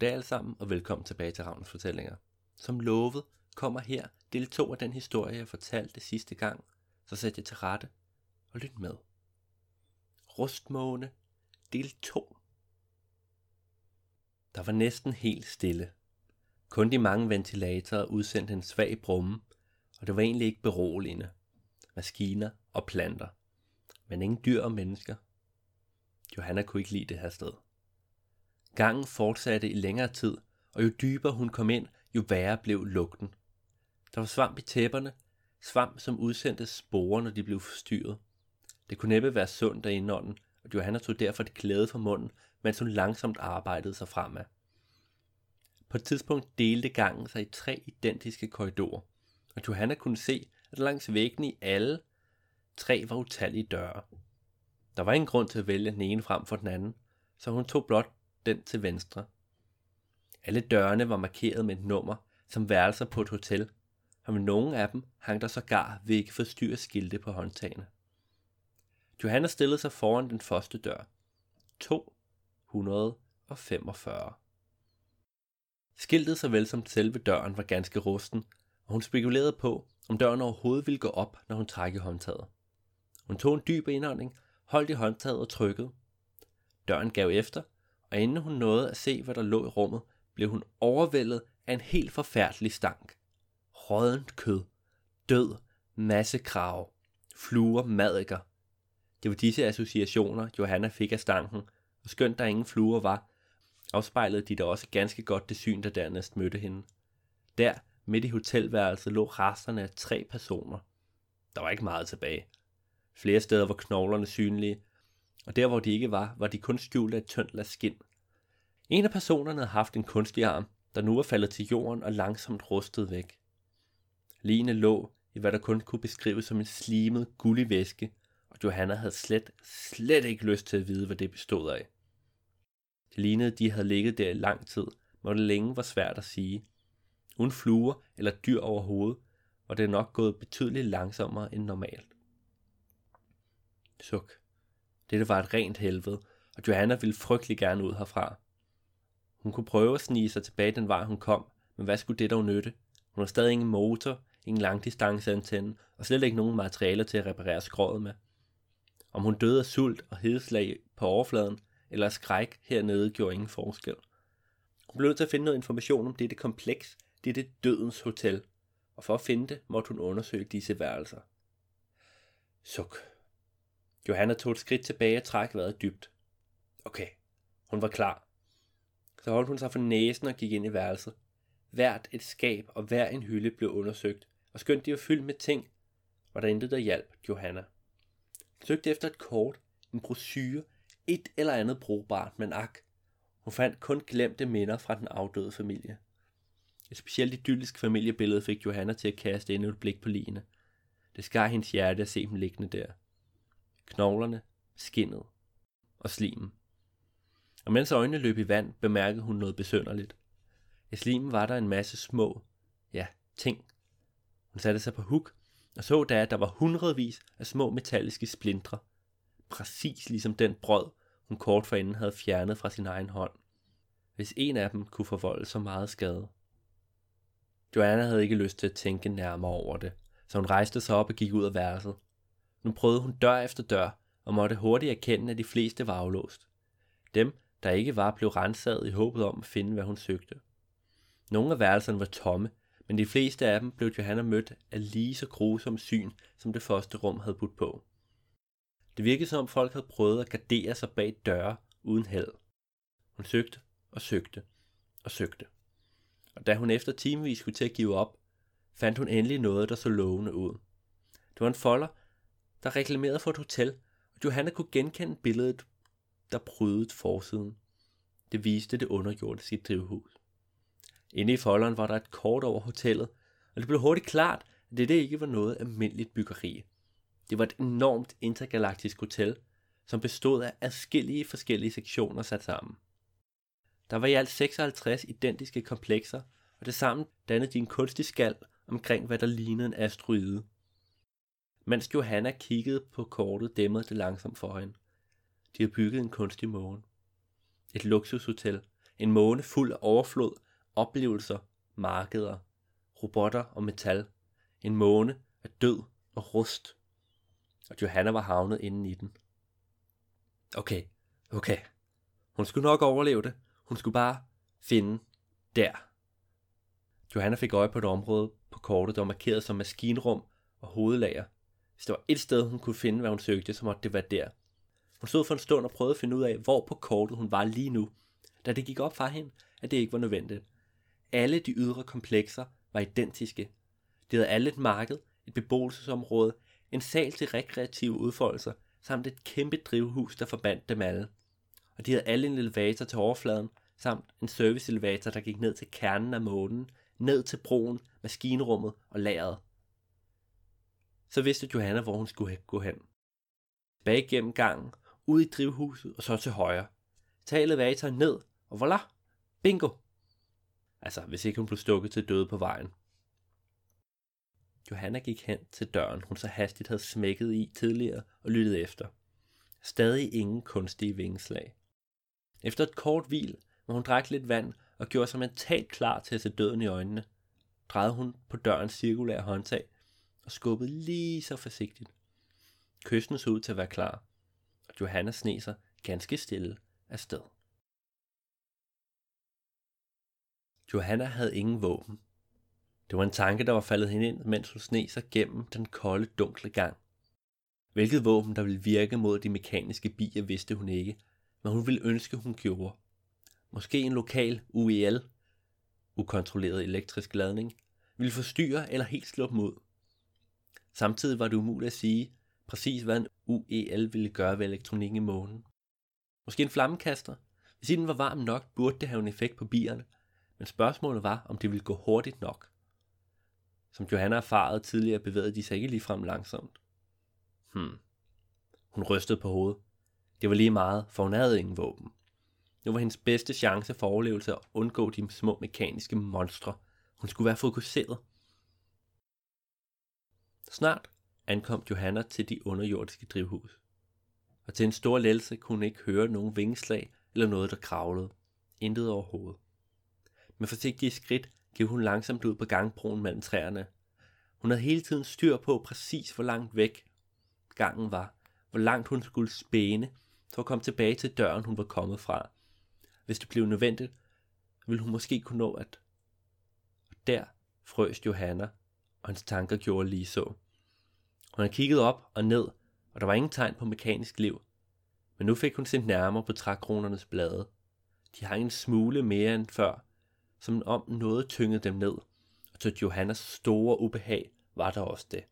Goddag alle sammen, og velkommen tilbage til Ravnens Fortællinger. Som lovet kommer her del 2 af den historie, jeg fortalte sidste gang, så sæt jeg til rette og lyt med. Rustmåne, del 2. Der var næsten helt stille. Kun de mange ventilatorer udsendte en svag brumme, og det var egentlig ikke beroligende. Maskiner og planter. Men ingen dyr og mennesker. Johanna kunne ikke lide det her sted. Gangen fortsatte i længere tid, og jo dybere hun kom ind, jo værre blev lugten. Der var svamp i tæpperne, svamp som udsendte sporer, når de blev forstyrret. Det kunne næppe være sundt at indånden, og Johanna tog derfor det klæde fra munden, mens hun langsomt arbejdede sig fremad. På et tidspunkt delte gangen sig i tre identiske korridorer, og Johanna kunne se, at langs væggene i alle tre var utallige døre. Der var ingen grund til at vælge den ene frem for den anden, så hun tog blot den til venstre. Alle dørene var markeret med et nummer, som værelser på et hotel, og med nogle af dem hang der sågar ved ikke forstyrre skilte på håndtagene. Johanna stillede sig foran den første dør. 245. Skiltet såvel som selve døren var ganske rusten, og hun spekulerede på, om døren overhovedet ville gå op, når hun trak i håndtaget. Hun tog en dyb indånding, holdt i håndtaget og trykkede. Døren gav efter, og inden hun nåede at se, hvad der lå i rummet, blev hun overvældet af en helt forfærdelig stank. Rådent kød, død, masse krav, fluer, madikker. Det var disse associationer, Johanna fik af stanken, og skønt der ingen fluer var, afspejlede de da også ganske godt det syn, der dernæst mødte hende. Der, midt i hotelværelset, lå resterne af tre personer. Der var ikke meget tilbage. Flere steder var knoglerne synlige, og der hvor de ikke var, var de kun skjult af et tyndt lag skin. En af personerne havde haft en kunstig arm, der nu var faldet til jorden og langsomt rustet væk. Line lå i hvad der kun kunne beskrives som en slimet, gullig væske, og Johanna havde slet, slet ikke lyst til at vide, hvad det bestod af. Det lignede, de havde ligget der i lang tid, hvor det længe var svært at sige. Uden fluer eller dyr overhovedet, var det nok gået betydeligt langsommere end normalt. Suk. Dette var et rent helvede, og Johanna ville frygtelig gerne ud herfra. Hun kunne prøve at snige sig tilbage den vej, hun kom, men hvad skulle det dog nytte? Hun har stadig ingen motor, ingen langdistanceantenne, og slet ikke nogen materialer til at reparere skroget med. Om hun døde af sult og hedeslag på overfladen, eller af skræk hernede, gjorde ingen forskel. Hun blev nødt til at finde noget information om dette kompleks, dette dødens hotel, og for at finde det, måtte hun undersøge disse værelser. Suk. Johanna tog et skridt tilbage og træk vejret dybt. Okay, hun var klar. Så holdt hun sig for næsen og gik ind i værelset. Hvert et skab og hver en hylde blev undersøgt, og skønt de var fyldt med ting, var der intet, der hjalp Johanna. Hun søgte efter et kort, en brochure, et eller andet brugbart, men ak. Hun fandt kun glemte minder fra den afdøde familie. Et specielt idyllisk familiebillede fik Johanna til at kaste endnu et blik på ligene. Det skar hendes hjerte at se dem liggende der. Knoglerne, skinnet og slimen. Og mens øjnene løb i vand, bemærkede hun noget besønderligt. I slimen var der en masse små, ja, ting. Hun satte sig på huk og så da, at der var hundredvis af små metalliske splintre. Præcis ligesom den brød, hun kort forinden havde fjernet fra sin egen hånd. Hvis en af dem kunne forvolde så meget skade. Joanna havde ikke lyst til at tænke nærmere over det, så hun rejste sig op og gik ud af værelset. Nu prøvede hun dør efter dør, og måtte hurtigt erkende, at de fleste var aflåst. Dem, der ikke var, blev renset i håbet om at finde, hvad hun søgte. Nogle af værelserne var tomme, men de fleste af dem blev Johanna mødt af lige så grusom syn, som det første rum havde budt på. Det virkede som om folk havde prøvet at gardere sig bag døre uden held. Hun søgte og søgte og søgte. Og da hun efter timevis skulle til at give op, fandt hun endelig noget, der så lovende ud. Det var en folder, der reklamerede for et hotel, og Johanna kunne genkende billedet, der prydede forsiden. Det viste det underjordiske drivhus. Inde i folderen var der et kort over hotellet, og det blev hurtigt klart, at det ikke var noget almindeligt byggeri. Det var et enormt intergalaktisk hotel, som bestod af adskillige forskellige sektioner sat sammen. Der var i alt 56 identiske komplekser, og det sammen dannede de en kunstig skal omkring, hvad der lignede en asteroide. Mens Johanna kiggede på kortet, dæmmede det langsomt for hende. De havde bygget en kunstig måne. Et luksushotel, En måne fuld af overflod, oplevelser, markeder, robotter og metal. En måne af død og rust. Og Johanna var havnet inden i den. Okay, okay. Hun skulle nok overleve det. Hun skulle bare finde der. Johanna fik øje på et område på kortet, der var markeret som maskinrum og hovedlager. Hvis der var et sted, hun kunne finde, hvad hun søgte, så måtte det være der. Hun stod for en stund og prøvede at finde ud af, hvor på kortet hun var lige nu, da det gik op for hende, at det ikke var nødvendigt. Alle de ydre komplekser var identiske. De havde alle et marked, et beboelsesområde, en sal til rekreative udfoldelser, samt et kæmpe drivhus, der forbandt dem alle. Og de havde alle en elevator til overfladen, samt en service-elevator, der gik ned til kernen af månen, ned til broen, maskinrummet og lageret. Så vidste Johanna, hvor hun skulle gå hen. Tilbage gennem gangen, ud i drivhuset og så til højre. Tag elevatoren ned, og voilà, bingo! Altså, hvis ikke hun blev stukket til døde på vejen. Johanna gik hen til døren, hun så hastigt havde smækket i tidligere og lyttede efter. Stadig ingen kunstige vingeslag. Efter et kort hvil, hvor hun drak lidt vand og gjorde sig mentalt klar til at se døden i øjnene, drejede hun på dørens cirkulære håndtag og skubbede lige så forsigtigt. Kysten så ud til at være klar, og Johanna sne sig ganske stille afsted. Johanna havde ingen våben. Det var en tanke, der var faldet hende ind, mens hun sne sig gennem den kolde, dunkle gang. Hvilket våben, der ville virke mod de mekaniske bier, vidste hun ikke, men hun ville ønske, hun gjorde. Måske en lokal UEL, ukontrolleret elektrisk ladning, ville forstyrre eller helt slå dem ud. Samtidig var det umuligt at sige præcis, hvad en UEL ville gøre ved elektronikken i månen. Måske en flammekaster. Hvis den var varm nok, burde det have en effekt på bierne, men spørgsmålet var, om det ville gå hurtigt nok. Som Johanna erfarede tidligere, bevægede de sig ikke ligefrem langsomt. Hmm. Hun rystede på hovedet. Det var lige meget, for hun havde ingen våben. Nu var hendes bedste chance for overlevelse at undgå de små mekaniske monstre. Hun skulle være fokuseret. Snart ankom Johanna til de underjordiske drivhus. Og til en stor lettelse kunne hun ikke høre nogen vingeslag eller noget, der kravlede. Intet overhovedet. Med forsigtige skridt gik hun langsomt ud på gangbroen mellem træerne. Hun havde hele tiden styr på præcis, hvor langt væk gangen var, hvor langt hun skulle spæne, for at komme tilbage til døren, hun var kommet fra. Hvis det blev nødvendigt, ville hun måske kunne nå at... Og der frøs Johanna, og hans tanker gjorde lige så. Hun havde kigget op og ned, og der var ingen tegn på mekanisk liv. Men nu fik hun set nærmere på trækronernes blade. De hang en smule mere end før, som om noget tyngede dem ned, og til Johannas store ubehag var der også det.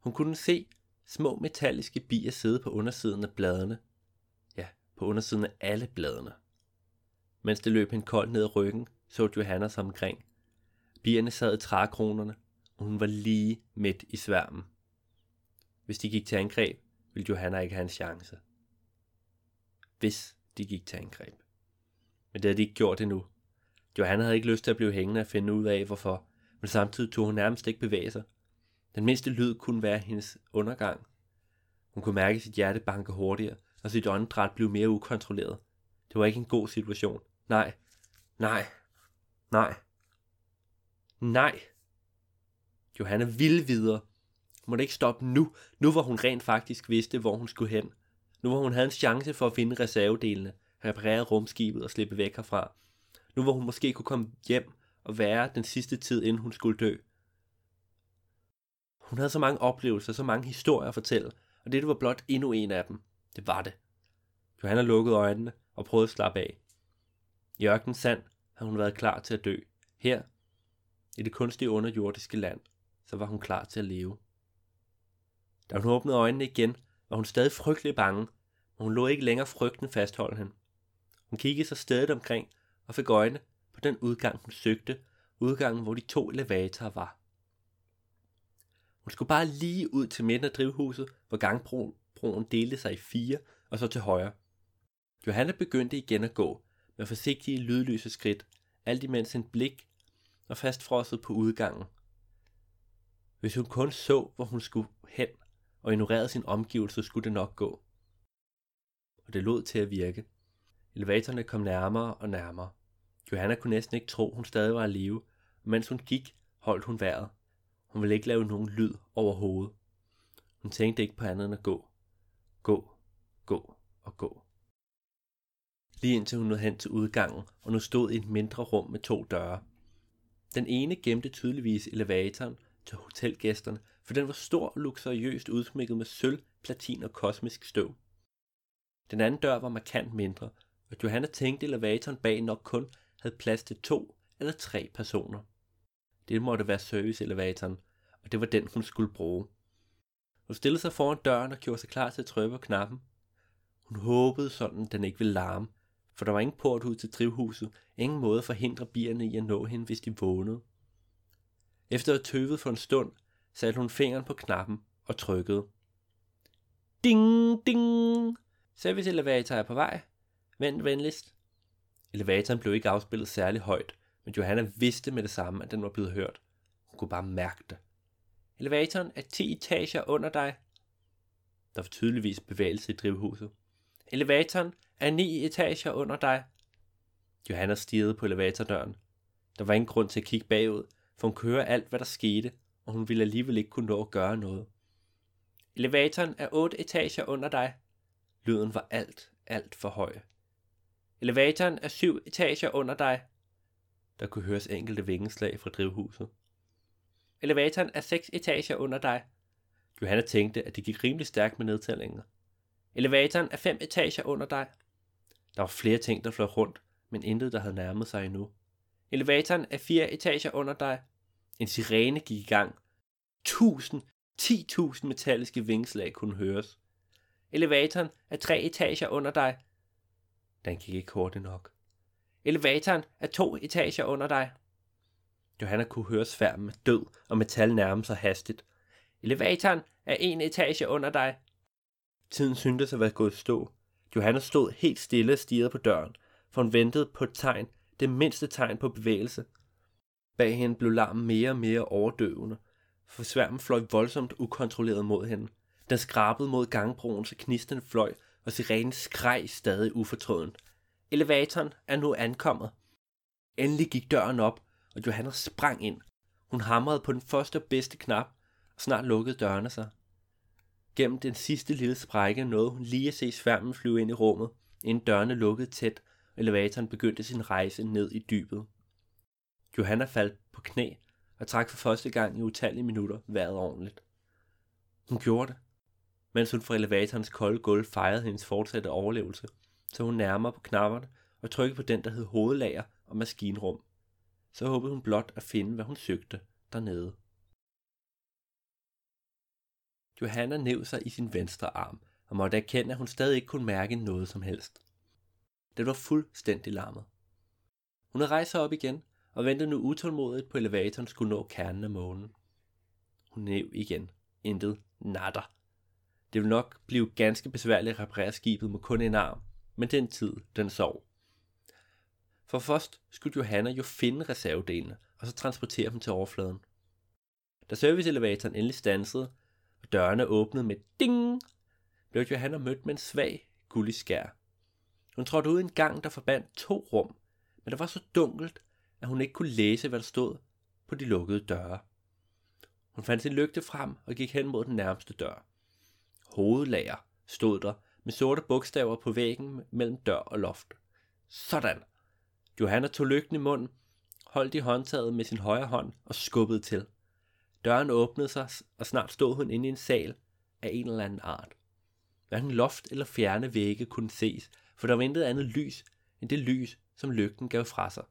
Hun kunne se små metalliske bier sidde på undersiden af bladene. Ja, på undersiden af alle bladene. Mens det løb hende koldt ned ad ryggen, så Johanna sig omkring. Bierne sad i trækronerne, og hun var lige midt i sværmen. Hvis de gik til angreb, ville Johanna ikke have en chance. Hvis de gik til angreb. Men det havde de ikke gjort endnu. Johanna havde ikke lyst til at blive hængende og finde ud af, hvorfor, men samtidig tog hun nærmest ikke bevæge sig. Den mindste lyd kunne være hendes undergang. Hun kunne mærke sit hjerte banke hurtigere, og sit åndedræt blev mere ukontrolleret. Det var ikke en god situation. Nej, nej, nej, nej. Johanna ville videre. Må det ikke stoppe nu, nu hvor hun rent faktisk vidste, hvor hun skulle hen. Nu hvor hun havde en chance for at finde reservedelene, reparere rumskibet og slippe væk herfra. Nu hvor hun måske kunne komme hjem og være den sidste tid, inden hun skulle dø. Hun havde så mange oplevelser, så mange historier at fortælle, og dette var blot endnu en af dem. Det var det. Johanna lukkede øjnene og prøvede at slappe af. I ørkenen sand havde hun været klar til at dø. Her, i det kunstige underjordiske land, så var hun klar til at leve. Da hun åbnede øjnene igen, var hun stadig frygtelig bange, men hun lå ikke længere frygten fastholde hende. Hun kiggede sig stedet omkring og fik øjne på den udgang, hun søgte, udgangen, hvor de to elevatorer var. Hun skulle bare lige ud til midten af drivhuset, hvor gangbroen delte sig i fire, og så til højre. Johanna begyndte igen at gå, med forsigtige, lydløse skridt, alt imens en blik var fastfrosset på udgangen. Hvis hun kun så, hvor hun skulle hen, og ignorerede sin omgivelse, skulle det nok gå. Og det lod til at virke. Elevatorerne kom nærmere og nærmere. Johanna kunne næsten ikke tro, hun stadig var i live, og mens hun gik, holdt hun vejret. Hun ville ikke lave nogen lyd overhovedet. Hun tænkte ikke på andet end at gå. Gå, gå og gå. Lige indtil hun nåede hen til udgangen, og nu stod i et mindre rum med to døre. Den ene gemte tydeligvis elevatoren til hotelgæsterne, for den var stor og luksuriøst udsmykket med sølv, platin og kosmisk støv. Den anden dør var markant mindre, og Johanna tænkte, at elevatoren bag nok kun havde plads til to eller tre personer. Det måtte være serviceelevatoren, og det var den, hun skulle bruge. Hun stillede sig foran døren og gjorde sig klar til at trykke på knappen. Hun håbede sådan, den ikke ville larme, for der var ingen port ud til drivhuset, ingen måde at forhindre bierne i at nå hende, hvis de vågnede. Efter at have tøvet for en stund, satte hun fingeren på knappen og trykkede. Ding, ding! Service-elevator er på vej. Vent venligst. Elevatoren blev ikke afspillet særlig højt, men Johanna vidste med det samme, at den var blevet hørt. Hun kunne bare mærke det. Elevatoren er 10 etager under dig. Der var tydeligvis bevægelse i drivhuset. Elevatoren er 9 etager under dig. Johanna stirrede på elevatordøren. Der var ingen grund til at kigge bagud, for hun kunne høre alt, hvad der skete, og hun ville alligevel ikke kunne nå at gøre noget. Elevatoren er 8 etager under dig. Lyden var alt, alt for høj. Elevatoren er 7 etager under dig. Der kunne høres enkelte vingeslag fra drivhuset. Elevatoren er 6 etager under dig. Johanna tænkte, at det gik rimelig stærkt med nedtællingen. Elevatoren er 5 etager under dig. Der var flere ting, der fløj rundt, men intet, der havde nærmet sig endnu. Elevatoren er 4 etager under dig. En sirene gik i gang. Tusind, 10.000 metalliske vingslag kunne høres. Elevatoren er tre etager under dig. Den gik ikke hurtigt nok. Elevatoren er to etager under dig. Johanna kunne høre sværmen med død og metal nærme sig hastigt. Elevatoren er en etage under dig. Tiden syntes at være gået stå. Johanna stod helt stille og stirrede på døren, for hun ventede på et tegn, det mindste tegn på bevægelse. Bag hende blev larmen mere og mere overdøvende, for sværmen fløj voldsomt ukontrolleret mod hende. Den skrabede mod gangbroen, så knisten fløj, og sirenen skreg stadig ufortrøden. Elevatoren er nu ankommet. Endelig gik døren op, og Johanna sprang ind. Hun hamrede på den første og bedste knap, og snart lukkede dørene sig. Gennem den sidste lille sprække nåede hun lige at se sværmen flyve ind i rummet, inden dørene lukkede tæt, elevatoren begyndte sin rejse ned i dybet. Johanna faldt på knæ og trak for første gang i utallige minutter vejret ordentligt. Hun gjorde det, mens hun fra elevatorens kolde gulv fejrede hendes fortsatte overlevelse, så hun nærmere på knapperne og trykkede på den, der hed hovedlager og maskinrum. Så håbede hun blot at finde, hvad hun søgte dernede. Johanna næv sig i sin venstre arm, og måtte erkende, at hun stadig ikke kunne mærke noget som helst. Det var fuldstændig larmet. Hun havde rejst sig op igen, og ventede nu utålmodigt på elevatoren skulle nå kernen af månen. Hun næv igen. Intet natter. Det ville nok blive ganske besværligt at reparere skibet med kun en arm, men den tid, den sov. For først skulle Johanna jo finde reservedelene, og så transportere dem til overfladen. Da serviceelevatoren endelig stansede, og dørene åbnede med ding, blev Johanna mødt med en svag, gullig skær. Hun trådte ud en gang, der forbandt to rum, men der var så dunkelt, at hun ikke kunne læse, hvad der stod på de lukkede døre. Hun fandt sin lygte frem og gik hen mod den nærmeste dør. Hovedlager stod der med sorte bogstaver på væggen mellem dør og loft. Sådan! Johanna tog lygten i munden, holdt i håndtaget med sin højre hånd og skubbede til. Døren åbnede sig, og snart stod hun inde i en sal af en eller anden art. Hverken loft eller fjerne vægge kunne ses, for der var intet andet lys end det lys, som lygten gav fra sig.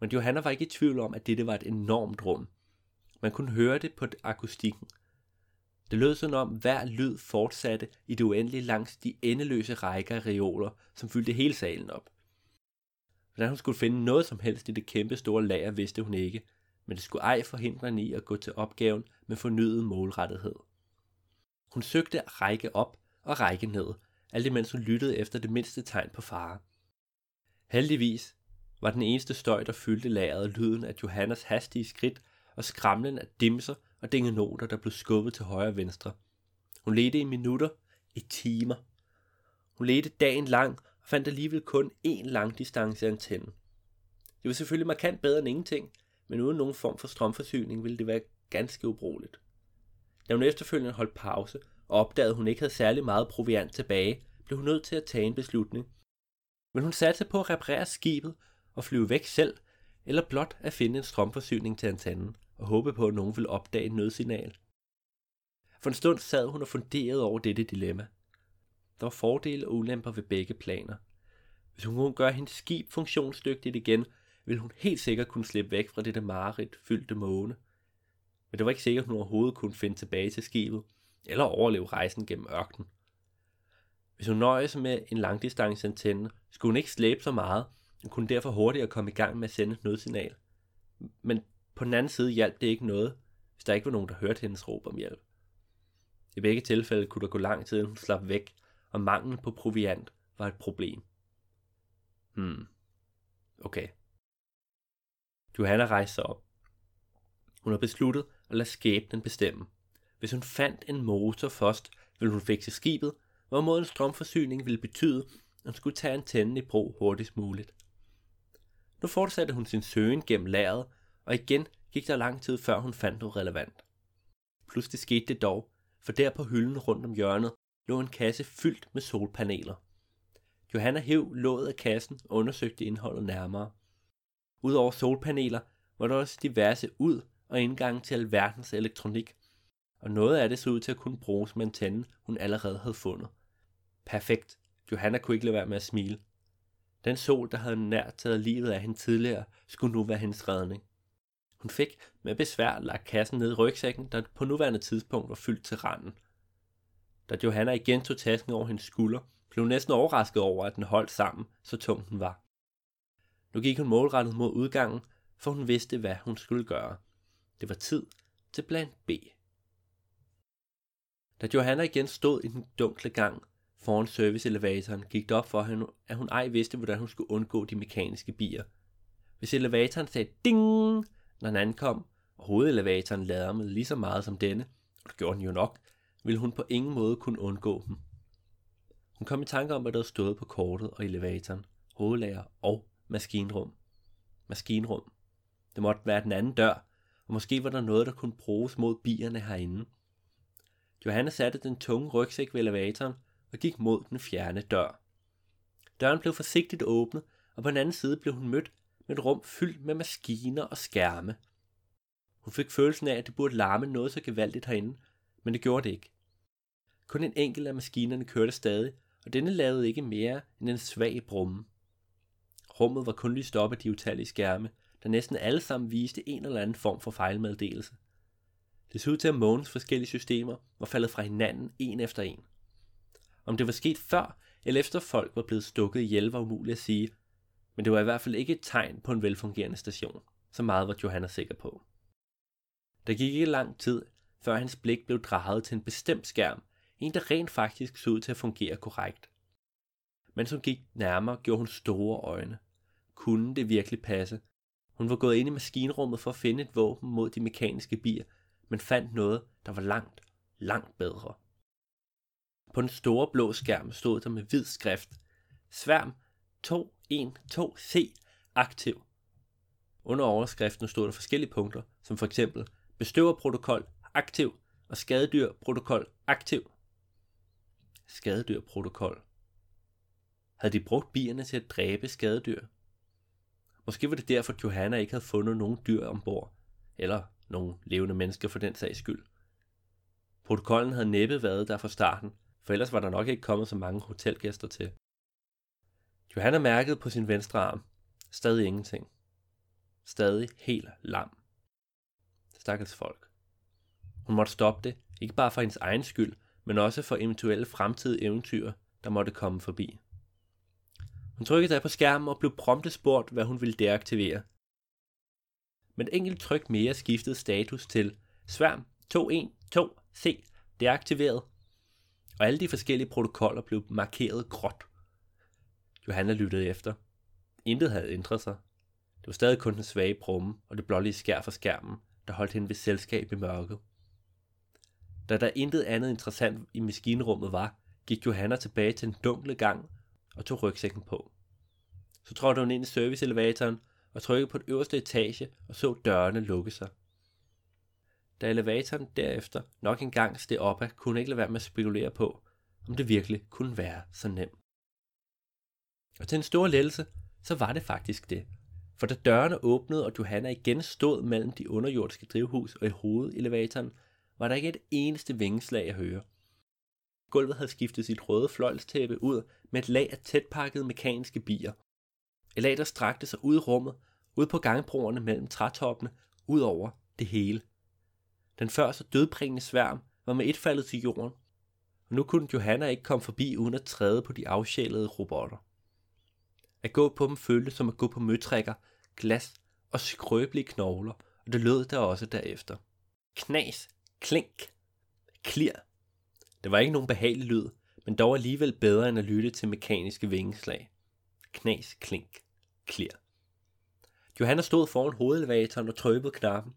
Men Johanna var ikke i tvivl om, at dette var et enormt rum. Man kunne høre det på akustikken. Det lød som om hver lyd fortsatte i det uendelige langs de endeløse rækker af reoler, som fyldte hele salen op. Hvordan hun skulle finde noget som helst i det kæmpe store lager, vidste hun ikke, men det skulle ej forhindre hende i at gå til opgaven med fornyet målrettighed. Hun søgte række op og række ned, alt imens hun lyttede efter det mindste tegn på fare. Heldigvis var den eneste støj, der fyldte lageret lyden af Johannas hastige skridt og skramlen af dimser og dingenoter, der blev skubbet til højre og venstre. Hun ledte i minutter, i timer. Hun ledte dagen lang og fandt alligevel kun én langdistance antenne. Det var selvfølgelig markant bedre end ingenting, men uden nogen form for strømforsyning ville det være ganske ubrugeligt. Da hun efterfølgende holdt pause og opdagede, at hun ikke havde særlig meget proviant tilbage, blev hun nødt til at tage en beslutning. Men hun satte på at reparere skibet og flyve væk selv, eller blot at finde en strømforsyning til antennen og håbe på, at nogen ville opdage et nødsignal. For en stund sad hun og funderede over dette dilemma. Der var fordele og ulemper ved begge planer. Hvis hun kunne gøre hendes skib funktionsdygtigt igen, ville hun helt sikkert kunne slippe væk fra dette mareridt fyldte måne. Men det var ikke sikkert, at hun overhovedet kunne finde tilbage til skibet, eller overleve rejsen gennem ørkenen. Hvis hun nøjes med en langdistanceantenne, skulle hun ikke slæbe så meget, og kunne derfor hurtigere komme i gang med at sende et nødsignal. Men på den anden side hjalp det ikke noget, hvis der ikke var nogen, der hørte hendes råb om hjælp. I begge tilfælde kunne der gå lang tid, inden hun slap væk, og manglen på proviant var et problem. Hmm. Okay. Johanna rejste sig op. Hun har besluttet at lade skæbnen bestemme. Hvis hun fandt en motor først, ville hun fikse skibet, hvorimod en strømforsyning ville betyde, at hun skulle tage antennen i brug hurtigst muligt. Nu fortsatte hun sin søgen gennem lageret, og igen gik der lang tid før hun fandt noget relevant. Pludselig skete det dog, for der på hylden rundt om hjørnet lå en kasse fyldt med solpaneler. Johanna hæv låget af kassen og undersøgte indholdet nærmere. Udover solpaneler var der også diverse ud- og indgange til alverdens elektronik, og noget af det så ud til at kunne bruges med antennen, hun allerede havde fundet. Perfekt. Johanna kunne ikke lade være med at smile. Den sol, der havde nær taget livet af hende tidligere, skulle nu være hendes redning. Hun fik med besvær lagt kassen ned i rygsækken, der på nuværende tidspunkt var fyldt til randen. Da Johanna igen tog tasken over hendes skulder, blev hun næsten overrasket over, at den holdt sammen, så tung den var. Nu gik hun målrettet mod udgangen, for hun vidste, hvad hun skulle gøre. Det var tid til plan B. Da Johanna igen stod i den dunkle gang foran serviceelevatoren, gik det op for hende, at hun ej vidste, hvordan hun skulle undgå de mekaniske bier. Hvis elevatoren sagde ding, når den ankom, og hovedelevatoren larmede lige så meget som denne, og det gjorde den jo nok, ville hun på ingen måde kunne undgå dem. Hun kom i tanke om, hvad der stod på kortet og elevatoren, hovedlager og maskinrum. Maskinrum. Det måtte være den anden dør, og måske var der noget, der kunne bruges mod bierne herinde. Johanna satte den tunge rygsæk ved elevatoren og gik mod den fjerne dør. Døren blev forsigtigt åbnet, og på den anden side blev hun mødt med et rum fyldt med maskiner og skærme. Hun fik følelsen af, at det burde larme noget så gevaldigt herinde, men det gjorde det ikke. Kun en enkelt af maskinerne kørte stadig, og denne lavede ikke mere end en svag brumme. Rummet var kun lyst op af de utallige skærme, der næsten alle sammen viste en eller anden form for fejlmeddelelse. Det så ud til, at månens forskellige systemer var faldet fra hinanden en efter en. Om det var sket før eller efter folk var blevet stukket ihjel var umuligt at sige, men det var i hvert fald ikke et tegn på en velfungerende station. Så meget var Johanna sikker på. Der gik ikke lang tid, før hans blik blev drejet til en bestemt skærm, en der rent faktisk så ud til at fungere korrekt. Men som gik nærmere, gjorde hun store øjne. Kunne det virkelig passe? Hun var gået ind i maskinrummet for at finde et våben mod de mekaniske bier, men fandt noget, der var langt, langt bedre. På den store blå skærm stod der med hvid skrift, Sværm 212C aktiv. Under overskriften stod der forskellige punkter, som for eksempel bestøverprotokol aktiv og skadedyrprotokol aktiv. Skadedyrprotokol. Havde de brugt bierne til at dræbe skadedyr? Måske var det derfor, at Johanna ikke havde fundet nogen dyr ombord, eller nogle levende mennesker for den sags skyld. Protokollen havde næppe været der fra starten, for ellers var der nok ikke kommet så mange hotelgæster til. Johanna mærkede på sin venstre arm. Stadig ingenting. Stadig helt lam. Stakkels folk. Hun måtte stoppe det, ikke bare for hendes egen skyld, men også for eventuelle fremtidige eventyr, der måtte komme forbi. Hun trykkede sig på skærmen og blev prompte spurgt, hvad hun ville deaktivere. Med et enkelt tryk mere skiftede status til Sværm 212C deaktiveret, og alle de forskellige protokoller blev markeret gråt. Johanna lyttede efter. Intet havde ændret sig. Det var stadig kun den svage brumme og det blålige skær fra skærmen, der holdt hende ved selskab i mørket. Da der intet andet interessant i maskinrummet var, gik Johanna tilbage til den dunkle gang og tog rygsækken på. Så trådte hun ind i serviceelevatoren og trykkede på den øverste etage og så dørene lukke sig. Da elevatoren derefter nok engang steg op, kunne ikke lade være med at spekulere på, om det virkelig kunne være så nemt. Og til en stor lettelse, så var det faktisk det. For da dørene åbnede, og Johanna igen stod mellem de underjordiske drivhus og i hovedelevatoren, var der ikke et eneste vingeslag at høre. Gulvet havde skiftet sit røde fløjlstæppe ud med et lag af tætpakkede mekaniske bier. Elater strakte sig ud i rummet, ud på gangbroerne mellem trætoppene, ud over det hele. Den før så dødbringende sværm var med et faldet til jorden, og nu kunne Johanna ikke komme forbi uden at træde på de afsjælede robotter. At gå på dem føltes som at gå på møtrækker, glas og skrøbelige knogler, og det lød der også derefter. Knas, klink, klir. Det var ikke nogen behagelig lyd, men dog alligevel bedre end at lytte til mekaniske vingeslag. Knas, klink, clear. Johanna stod foran hovedelevatoren og trykkede knappen.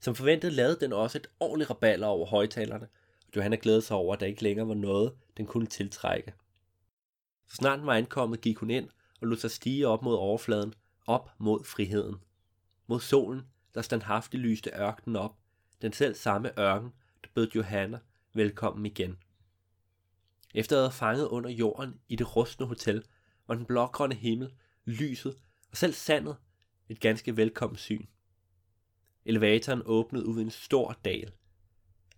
Som forventet lavede den også et ordentligt raballer over højtalerne, og Johanna glædede sig over, at der ikke længere var noget, den kunne tiltrække. Så snart den var ankommet, gik hun ind og lod sig stige op mod overfladen, op mod friheden. Mod solen, der standhaftigt lyste ørkenen op, den selv samme ørken, der bød Johanna velkommen igen. Efter at have fanget under jorden i det rustne hotel, var den blågrønne himmel, lyset og selv sandet et ganske velkommen syn. Elevatoren åbnede ud i en stor dal.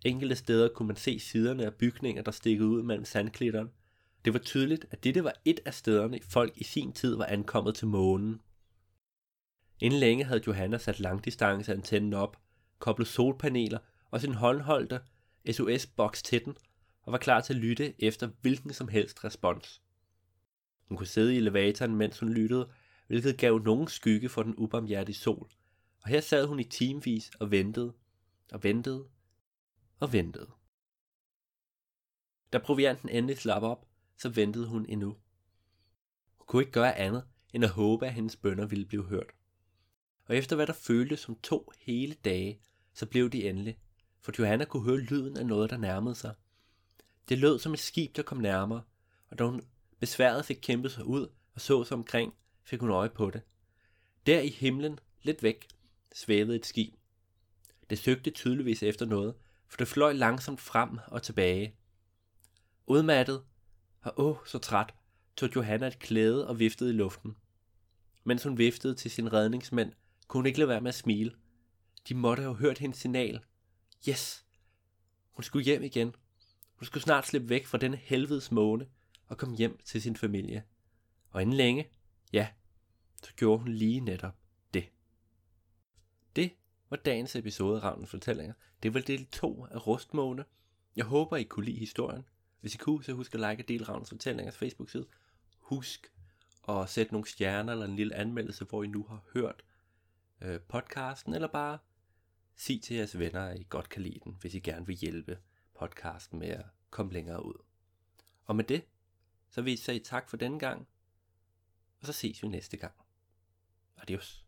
Enkelte steder kunne man se siderne af bygninger, der stikkede ud mellem sandklitterne. Det var tydeligt, at dette var et af stederne, folk i sin tid var ankommet til månen. Inden længe havde Johanna sat langdistanceantennen op, koblet solpaneler og sin håndholdte SOS-boks til den, og var klar til at lytte efter hvilken som helst respons. Hun kunne sidde i elevatoren, mens hun lyttede, hvilket gav nogen skygge for den ubarmhjertige sol. Og her sad hun i timevis og ventede, og ventede, og ventede. Da provianten endelig slap op, så ventede hun endnu. Hun kunne ikke gøre andet, end at håbe, at hendes bønder ville blive hørt. Og efter hvad der føltes som to hele dage, så blev de endelig, for Johanna kunne høre lyden af noget, der nærmede sig. Det lød som et skib, der kom nærmere, og da hun besværet fik kæmpet sig ud og så sig omkring, fik hun øje på det. Der i himlen, lidt væk, svævede et skib. Det søgte tydeligvis efter noget, for det fløj langsomt frem og tilbage. Udmattet og åh så træt, tog Johanna et klæde og viftede i luften. Mens hun viftede til sin redningsmænd, kunne hun ikke lade være med at smile. De måtte have hørt hendes signal. Yes! Hun skulle hjem igen. Hun skulle snart slippe væk fra denne helvedes måne og kom hjem til sin familie. Og inden længe, ja, så gjorde hun lige netop det. Det var dagens episode af Ravnens Fortællinger. Det var del 2 af Rustmåne. Jeg håber, I kunne lide historien. Hvis I kunne, så husk at like og dele Ravnens Fortællingers Facebook-side. Husk at sætte nogle stjerner eller en lille anmeldelse, hvor I nu har hørt øh, podcasten, eller bare sig til jeres venner, at I godt kan lide den, hvis I gerne vil hjælpe podcasten med at komme længere ud. Og med det, så vil jeg sige tak for denne gang, og så ses vi næste gang. Adios.